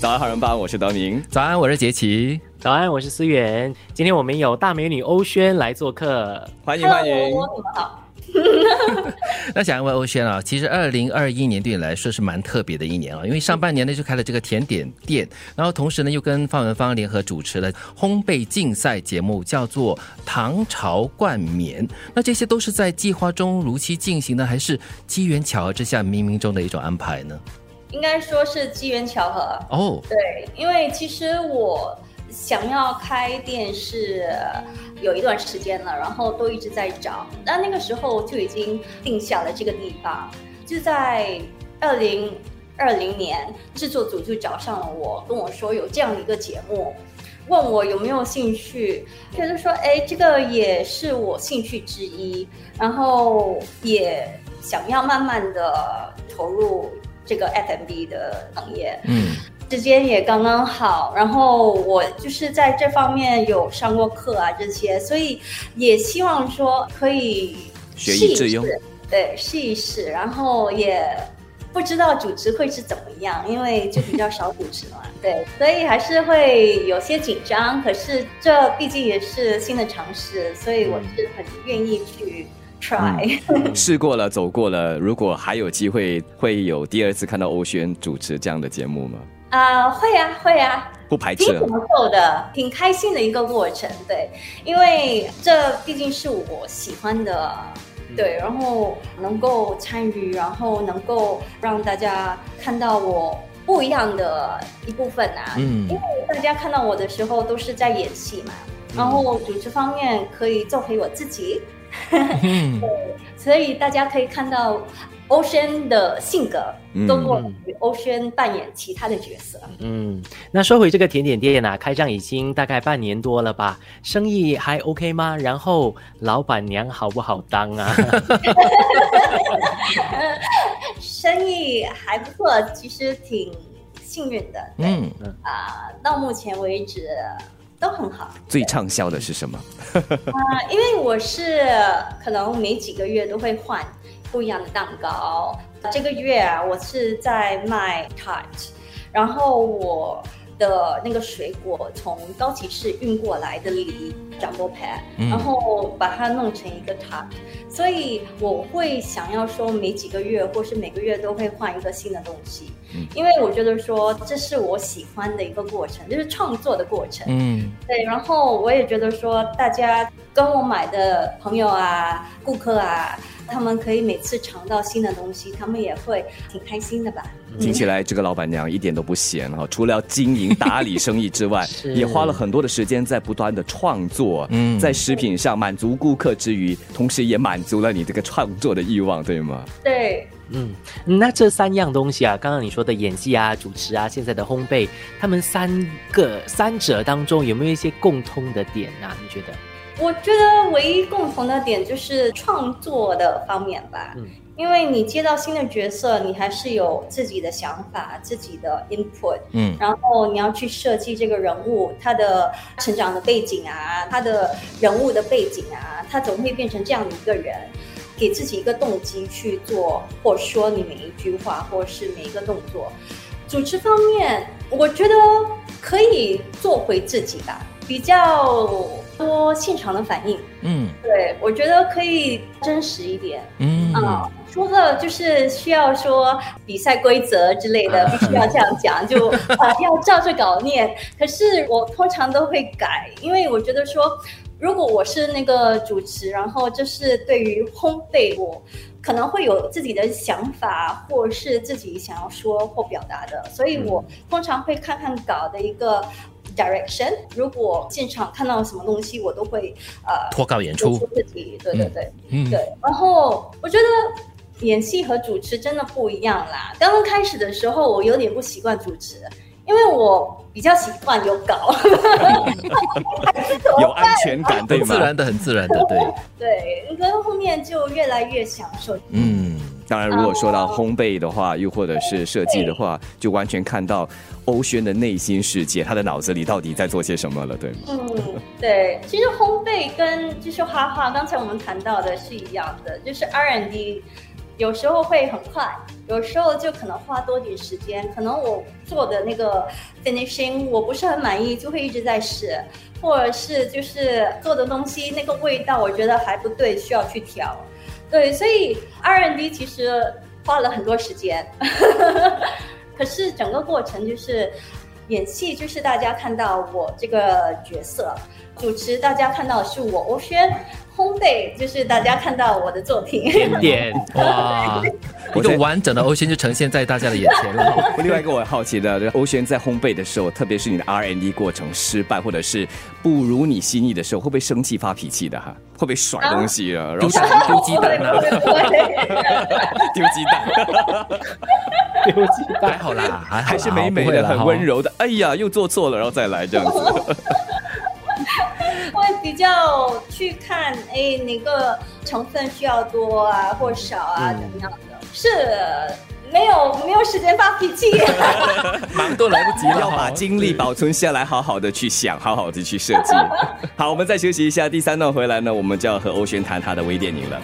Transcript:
早安，好人帮，我是德明。早安，我是杰奇。早安，我是思远。今天我们有大美女欧萱来做客，欢迎欢迎。那想问欧萱啊，其实二零二一年对你来说是蛮特别的一年啊，因为上半年呢就开了这个甜点店，然后同时呢又跟范文芳联合主持了烘焙竞赛节目，叫做唐朝冠冕。那这些都是在计划中如期进行的，还是机缘巧合之下冥冥中的一种安排呢？应该说是机缘巧合哦。对，因为其实我。想要开店是有一段时间了，然后都一直在找。那那个时候就已经定下了这个地方，就在二零二零年，制作组就找上了我，跟我说有这样的一个节目，问我有没有兴趣。觉得说，哎，这个也是我兴趣之一，然后也想要慢慢的投入这个 F&B 的行业。嗯。时间也刚刚好，然后我就是在这方面有上过课啊，这些，所以也希望说可以学以致用，对，试一试。然后也不知道主持会是怎么样，因为就比较少主持嘛，对，所以还是会有些紧张。可是这毕竟也是新的尝试，所以我是很愿意去 try。试过了，走过了，如果还有机会，会有第二次看到欧轩主持这样的节目吗？啊，会啊，会呀，不排斥，挺享受的，挺开心的一个过程，对，因为这毕竟是我喜欢的，对，然后能够参与，然后能够让大家看到我不一样的一部分啊，嗯，因为大家看到我的时候都是在演戏嘛，然后主持方面可以做回我自己，对，所以大家可以看到。欧轩的性格都过于欧轩扮演其他的角色。嗯，那说回这个甜点店啊，开张已经大概半年多了吧？生意还 OK 吗？然后老板娘好不好当啊？生意还不错，其实挺幸运的。嗯啊，到目前为止都很好。最畅销的是什么？啊，因为我是可能每几个月都会换。不一样的蛋糕。这个月啊，我是在卖 tart，然后我的那个水果从高崎市运过来的梨 jumbo 然后把它弄成一个 tart，所以我会想要说每几个月或是每个月都会换一个新的东西，因为我觉得说这是我喜欢的一个过程，就是创作的过程。嗯，对，然后我也觉得说大家跟我买的朋友啊、顾客啊。他们可以每次尝到新的东西，他们也会挺开心的吧？听起来这个老板娘一点都不闲哈，除了经营打理生意之外，也花了很多的时间在不断的创作。嗯，在食品上满足顾客之余，同时也满足了你这个创作的欲望，对吗？对，嗯，那这三样东西啊，刚刚你说的演技啊、主持啊、现在的烘焙，他们三个三者当中有没有一些共通的点啊？你觉得？我觉得唯一共同的点就是创作的方面吧，嗯，因为你接到新的角色，你还是有自己的想法、自己的 input，嗯，然后你要去设计这个人物他的成长的背景啊，他的人物的背景啊，他怎么会变成这样的一个人，给自己一个动机去做或说你每一句话或是每一个动作。主持方面，我觉得可以做回自己吧。比较多现场的反应，嗯，对我觉得可以真实一点，嗯啊，除了就是需要说比赛规则之类的，必须要这样讲，就啊要照着稿念。可是我通常都会改，因为我觉得说，如果我是那个主持，然后就是对于烘焙，我可能会有自己的想法，或是自己想要说或表达的，所以我通常会看看稿的一个。direction，如果现场看到什么东西，我都会呃脱稿演出自己，对对对，嗯对。然后我觉得演戏和主持真的不一样啦。刚刚开始的时候，我有点不习惯主持，因为我比较习惯有稿，有安全感，对，自然的很自然的，对对。跟后面就越来越享受，嗯。当然，如果说到烘焙的话，又或者是设计的话，就完全看到欧轩的内心世界，他的脑子里到底在做些什么了，对吗？嗯，对。其实烘焙跟就是画画，刚才我们谈到的是一样的，就是 R and D，有时候会很快，有时候就可能花多点时间。可能我做的那个 finishing 我不是很满意，就会一直在试，或者是就是做的东西那个味道我觉得还不对，需要去调。对，所以 R&D 其实花了很多时间，可是整个过程就是演戏，就是大家看到我这个角色。主持大家看到的是我，欧轩；烘焙就是大家看到我的作品。点点 哇，一个完整的欧轩就呈现在大家的眼前了。另外一个我好奇的，欧轩在烘焙的时候，特别是你的 R&D 过程失败，或者是不如你心意的时候，会不会生气发脾气的哈？会不会甩东西啊？丢丢鸡蛋啊？丢鸡蛋？丢鸡蛋？还好啦，还还是美美的，很温柔的。哎呀，又做错了，然后再来这样子。会比较去看，哎，哪个成分需要多啊，或少啊，怎么样的？是没有没有时间发脾气，忙都来不及了，要把精力保存下来，好好的去想，好好的去设计。好，我们再休息一下，第三段回来呢，我们就要和欧璇谈他的微电影了。